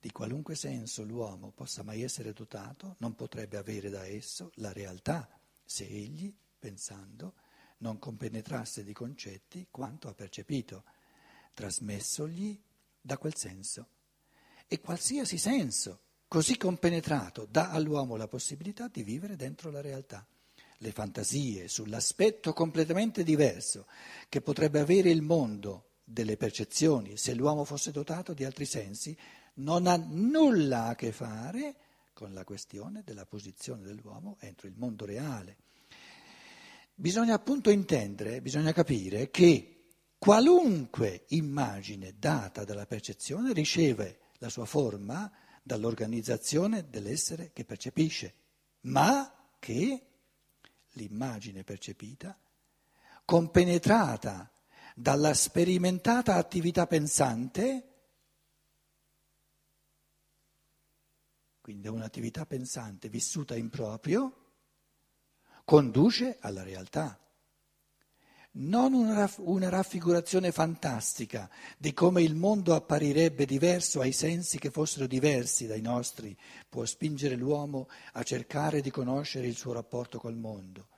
di qualunque senso l'uomo possa mai essere dotato, non potrebbe avere da esso la realtà se egli, pensando, non compenetrasse di concetti quanto ha percepito, trasmessogli da quel senso. E qualsiasi senso, così compenetrato, dà all'uomo la possibilità di vivere dentro la realtà. Le fantasie sull'aspetto completamente diverso che potrebbe avere il mondo delle percezioni se l'uomo fosse dotato di altri sensi non ha nulla a che fare con la questione della posizione dell'uomo entro il mondo reale. Bisogna appunto intendere, bisogna capire che qualunque immagine data dalla percezione riceve la sua forma dall'organizzazione dell'essere che percepisce, ma che l'immagine percepita, compenetrata dalla sperimentata attività pensante, quindi è un'attività pensante vissuta in proprio, conduce alla realtà. Non una, una, raffigurazione fantastica di come il mondo apparirebbe diverso ai sensi che fossero diversi dai nostri, può spingere l'uomo a cercare di conoscere il suo rapporto col mondo,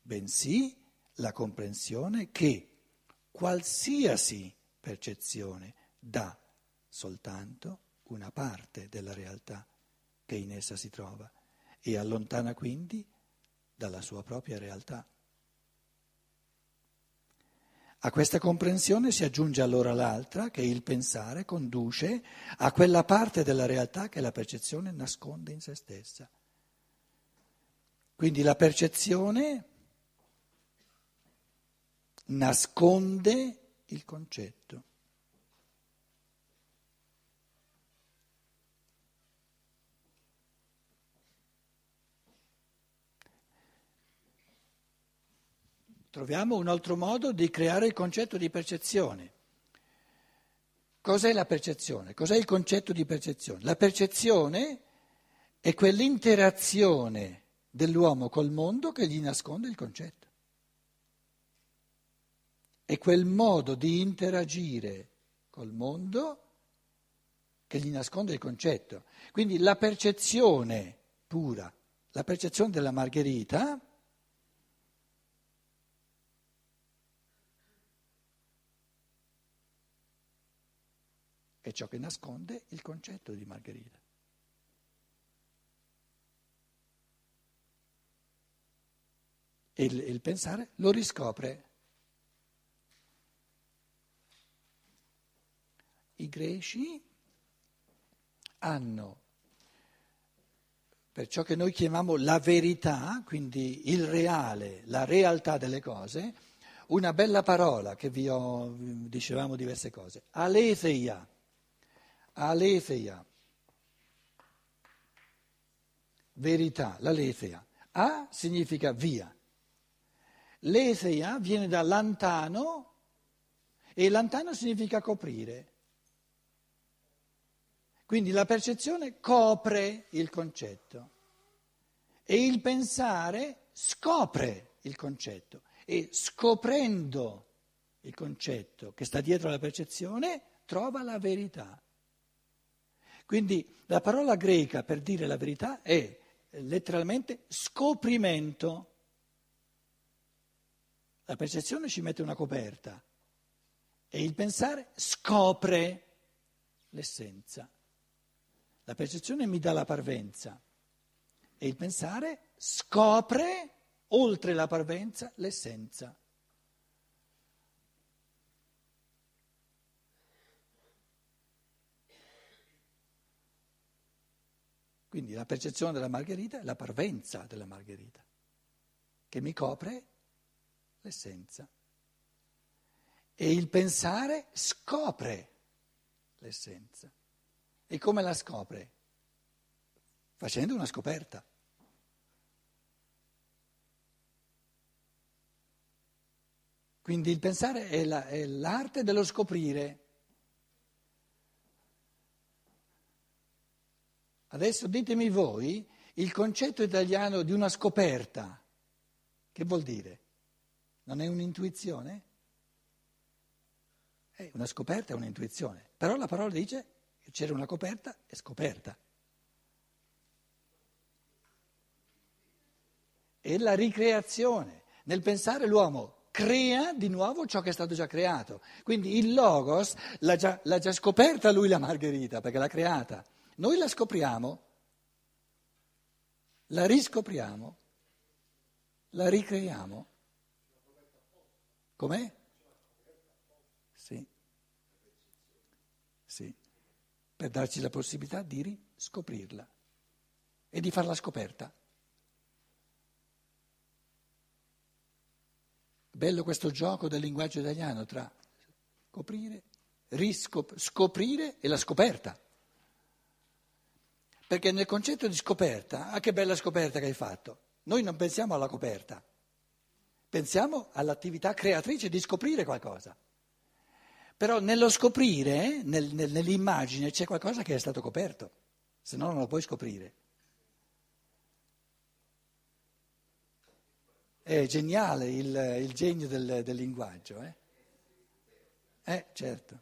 bensì la comprensione che qualsiasi percezione dà soltanto una parte della realtà che in essa si trova e allontana quindi dalla sua propria realtà. A questa comprensione si aggiunge allora l'altra, che il pensare conduce a quella parte della realtà che la percezione nasconde in se stessa. Quindi la percezione nasconde il concetto. Troviamo un altro modo di creare il concetto di percezione. Cos'è la percezione? Cos'è il concetto di percezione? La percezione è quell'interazione dell'uomo col mondo che gli nasconde il concetto. È quel modo di interagire col mondo che gli nasconde il concetto. Quindi la percezione pura, la percezione della margherita è ciò che nasconde il concetto di Margherita. E il, il pensare lo riscopre. I greci hanno, per ciò che noi chiamiamo la verità, quindi il reale, la realtà delle cose, una bella parola che vi ho, dicevamo diverse cose, aletheia aletheia, verità, l'aletheia. A significa via. Letheia viene da lantano e lantano significa coprire. Quindi la percezione copre il concetto e il pensare scopre il concetto e scoprendo il concetto che sta dietro alla percezione trova la verità. Quindi la parola greca per dire la verità è letteralmente scoprimento. La percezione ci mette una coperta e il pensare scopre l'essenza. La percezione mi dà la parvenza e il pensare scopre oltre la parvenza l'essenza. Quindi la percezione della margherita è la parvenza della margherita, che mi copre l'essenza. E il pensare scopre l'essenza. E come la scopre? Facendo una scoperta. Quindi il pensare è, la, è l'arte dello scoprire. Adesso ditemi voi il concetto italiano di una scoperta. Che vuol dire? Non è un'intuizione? Eh, una scoperta è un'intuizione, però la parola dice c'era una coperta, è scoperta. E la ricreazione. Nel pensare l'uomo crea di nuovo ciò che è stato già creato. Quindi il Logos l'ha già, l'ha già scoperta lui la Margherita, perché l'ha creata. Noi la scopriamo, la riscopriamo, la ricreiamo. Com'è? Sì. Sì. Per darci la possibilità di riscoprirla e di farla scoperta. Bello questo gioco del linguaggio italiano tra scoprire, riscop- scoprire e la scoperta. Perché nel concetto di scoperta, ah che bella scoperta che hai fatto, noi non pensiamo alla coperta, pensiamo all'attività creatrice di scoprire qualcosa. Però nello scoprire, nel, nel, nell'immagine, c'è qualcosa che è stato coperto, se no non lo puoi scoprire. È geniale il, il genio del, del linguaggio, eh? Eh, certo.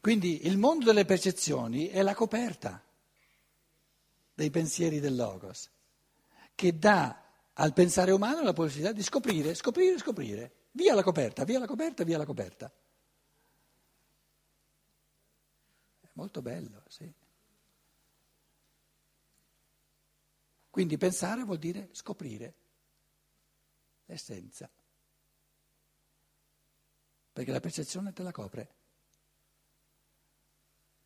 Quindi il mondo delle percezioni è la coperta dei pensieri del Logos, che dà al pensare umano la possibilità di scoprire, scoprire, scoprire. Via la coperta, via la coperta, via la coperta. È molto bello, sì. Quindi pensare vuol dire scoprire l'essenza, perché la percezione te la copre,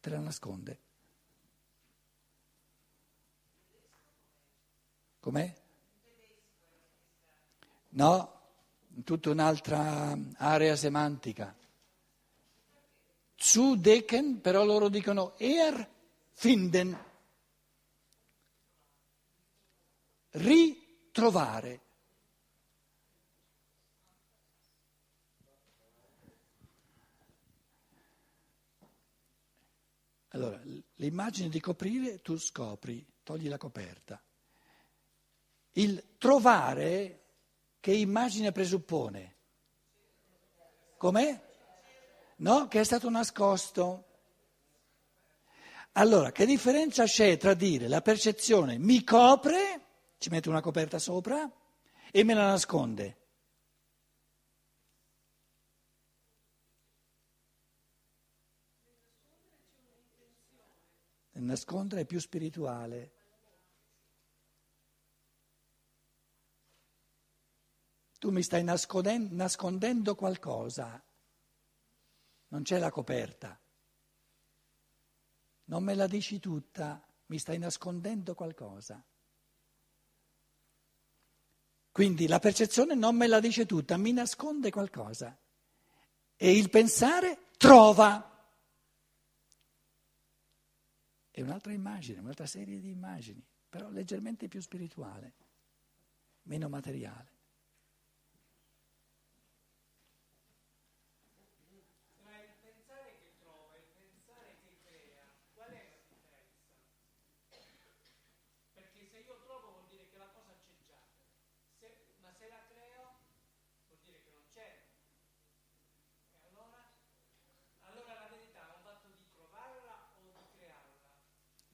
te la nasconde. Com'è? No, tutta un'altra area semantica. Zu decken, però loro dicono er finden. ritrovare. Allora, l'immagine di coprire tu scopri, togli la coperta. Il trovare, che immagine presuppone? Com'è? No, che è stato nascosto. Allora, che differenza c'è tra dire la percezione mi copre ci mette una coperta sopra e me la nasconde. Nascondere è più spirituale. Tu mi stai nascondendo, qualcosa, non c'è la coperta. Non me la dici tutta, mi stai nascondendo qualcosa. Quindi la percezione non me la dice tutta, mi nasconde qualcosa. E il pensare trova. È un'altra immagine, un'altra serie di immagini, però leggermente più spirituale, meno materiale.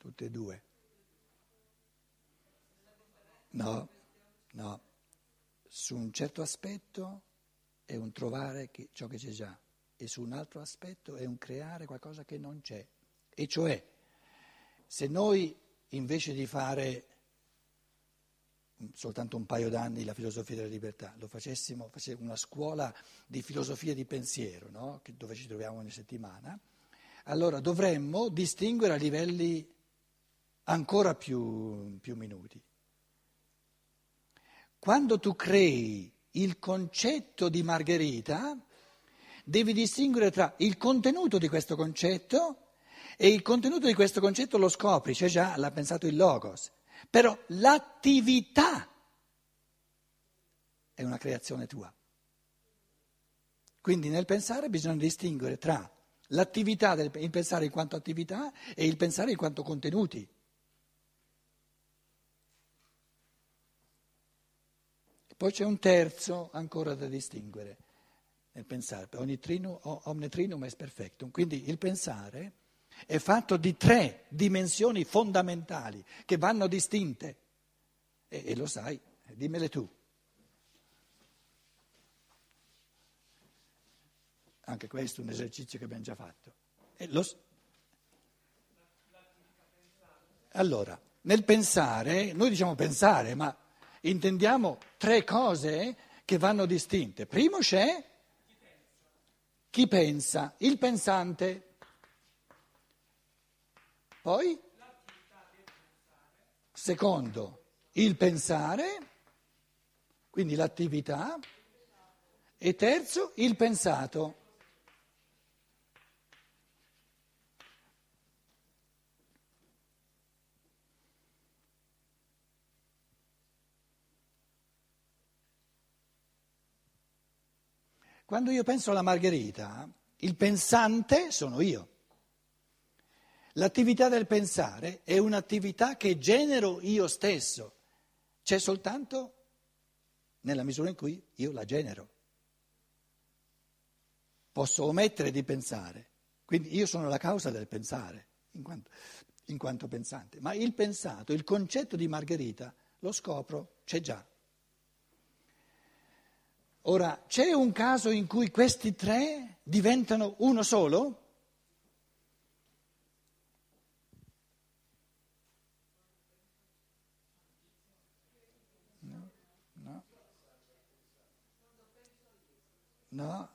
Tutte e due. No, no. Su un certo aspetto è un trovare che, ciò che c'è già e su un altro aspetto è un creare qualcosa che non c'è. E cioè, se noi invece di fare soltanto un paio d'anni la filosofia della libertà, lo facessimo, una scuola di filosofia di pensiero, no? dove ci troviamo ogni settimana, allora dovremmo distinguere a livelli ancora più, più minuti. Quando tu crei il concetto di Margherita, devi distinguere tra il contenuto di questo concetto e il contenuto di questo concetto lo scopri, cioè già l'ha pensato il Logos, però l'attività è una creazione tua. Quindi nel pensare bisogna distinguere tra l'attività del il pensare in quanto attività e il pensare in quanto contenuti. Poi c'è un terzo ancora da distinguere, nel pensare, ogni trinum, omne trinum perfectum, quindi il pensare è fatto di tre dimensioni fondamentali che vanno distinte e, e lo sai, dimmele tu. Anche questo è un esercizio che abbiamo già fatto. Lo... Allora, nel pensare, noi diciamo pensare, ma intendiamo tre cose che vanno distinte. Primo c'è chi pensa, il pensante. Poi, secondo, il pensare, quindi l'attività. E terzo, il pensato. Quando io penso alla Margherita, il pensante sono io. L'attività del pensare è un'attività che genero io stesso, c'è soltanto nella misura in cui io la genero. Posso omettere di pensare, quindi io sono la causa del pensare in quanto, in quanto pensante, ma il pensato, il concetto di Margherita, lo scopro, c'è già. Ora, c'è un caso in cui questi tre diventano uno solo? No, no. No,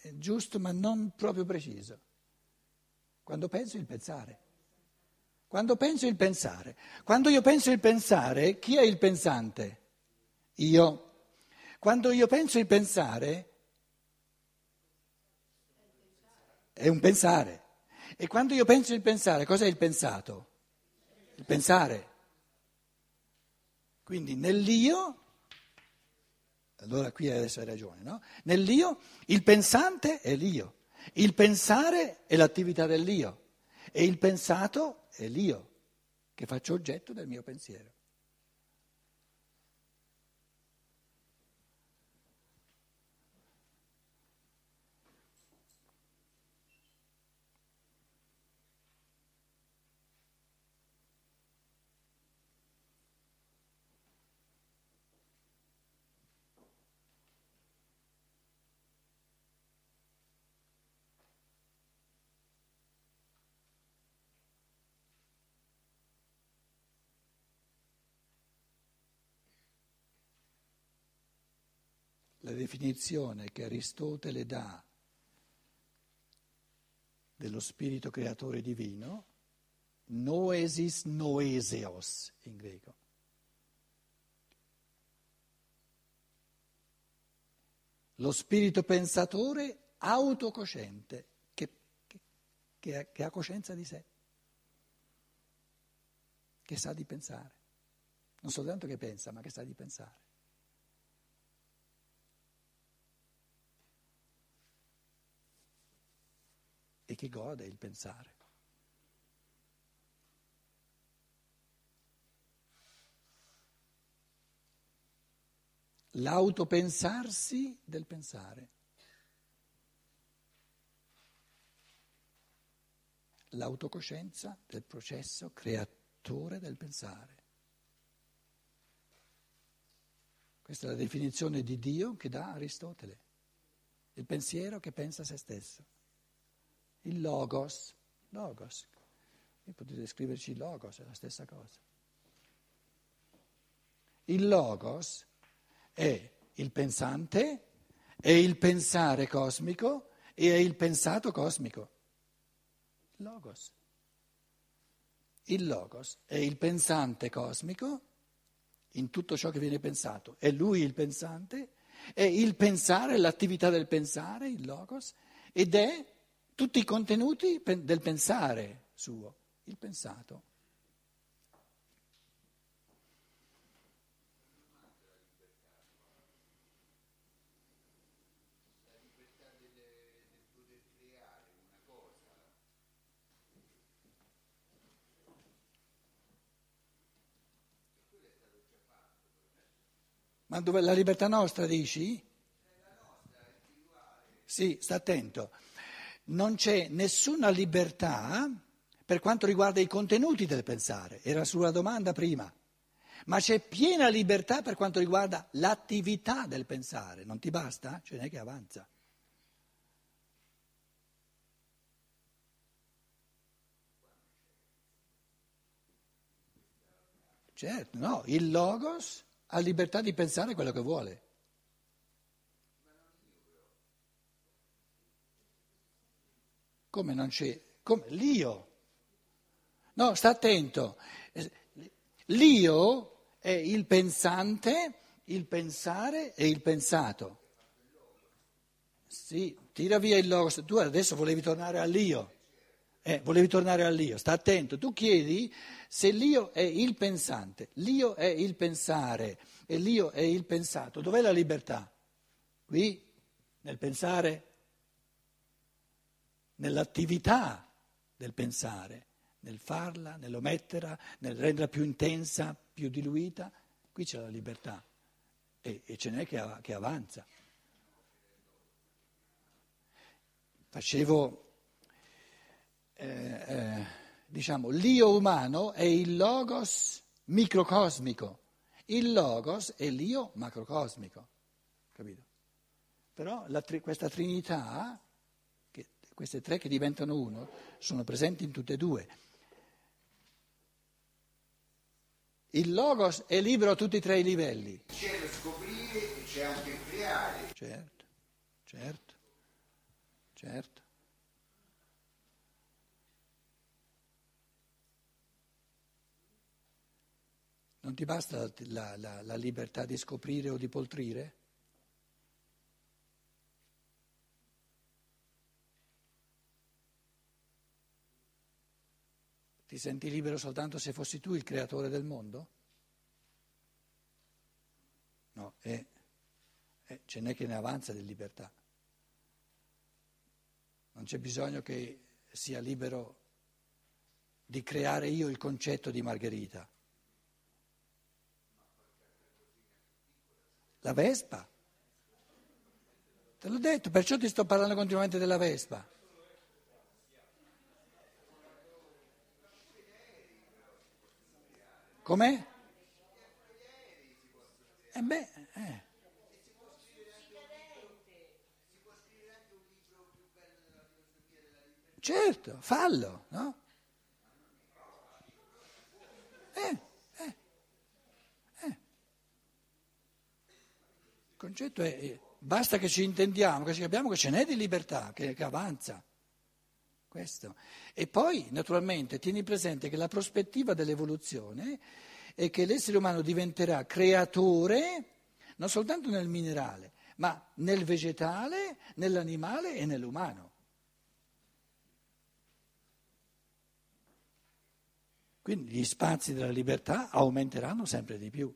è giusto ma non proprio preciso. Quando penso il pensare. Quando penso il pensare. Quando io penso il pensare, chi è il pensante? Io. Quando io penso il pensare, è un pensare. E quando io penso il pensare, cos'è il pensato? Il pensare. Quindi nell'io, allora qui adesso hai ragione, no? Nell'io il pensante è l'io, il pensare è l'attività dell'io e il pensato è l'io che faccio oggetto del mio pensiero. La definizione che Aristotele dà dello spirito creatore divino, noesis noeseos in greco. Lo spirito pensatore autocosciente, che, che, ha, che ha coscienza di sé, che sa di pensare. Non soltanto che pensa, ma che sa di pensare. Che gode il pensare. L'autopensarsi del pensare. L'autocoscienza del processo creatore del pensare. Questa è la definizione di Dio che dà Aristotele, il pensiero che pensa a se stesso il logos, logos, e potete scriverci logos, è la stessa cosa. Il logos è il pensante, è il pensare cosmico e è il pensato cosmico. Logos. Il logos è il pensante cosmico in tutto ciò che viene pensato. È lui il pensante, è il pensare, l'attività del pensare, il logos, ed è tutti i contenuti del pensare suo, il pensato. Ma dove la libertà nostra dici? Sì, sta attento. Non c'è nessuna libertà per quanto riguarda i contenuti del pensare, era sulla domanda prima, ma c'è piena libertà per quanto riguarda l'attività del pensare, non ti basta? Ce n'è che avanza. Certo, no, il logos ha libertà di pensare quello che vuole. Come non c'è? Come? L'io. No, sta attento. L'io è il pensante, il pensare e il pensato. Sì, tira via il logos. Tu adesso volevi tornare all'io. Eh, volevi tornare all'io. Sta attento. Tu chiedi se l'io è il pensante, l'io è il pensare e l'io è il pensato. Dov'è la libertà? Qui? Nel pensare? Nell'attività del pensare nel farla, nell'ometterla, nel renderla più intensa, più diluita, qui c'è la libertà e, e ce n'è che, che avanza. Facevo, eh, eh, diciamo, l'io umano è il logos microcosmico, il logos è l'io macrocosmico, capito? Però la, questa trinità, queste tre che diventano uno, sono presenti in tutte e due. Il logos è libero a tutti e tre i livelli. C'è da scoprire e c'è anche creare. Certo, certo, certo. Non ti basta la, la, la libertà di scoprire o di poltrire? Ti senti libero soltanto se fossi tu il creatore del mondo? No, è, è, ce n'è che ne avanza di libertà. Non c'è bisogno che sia libero di creare io il concetto di Margherita. La Vespa. Te l'ho detto, perciò ti sto parlando continuamente della Vespa. Com'è? Eh beh, eh. Certo, fallo, no? Eh, eh, eh. Il concetto è, eh, basta che ci intendiamo, che ci capiamo che ce n'è di libertà, che, che avanza. Questo. E poi, naturalmente, tieni presente che la prospettiva dell'evoluzione è che l'essere umano diventerà creatore non soltanto nel minerale, ma nel vegetale, nell'animale e nell'umano. Quindi gli spazi della libertà aumenteranno sempre di più.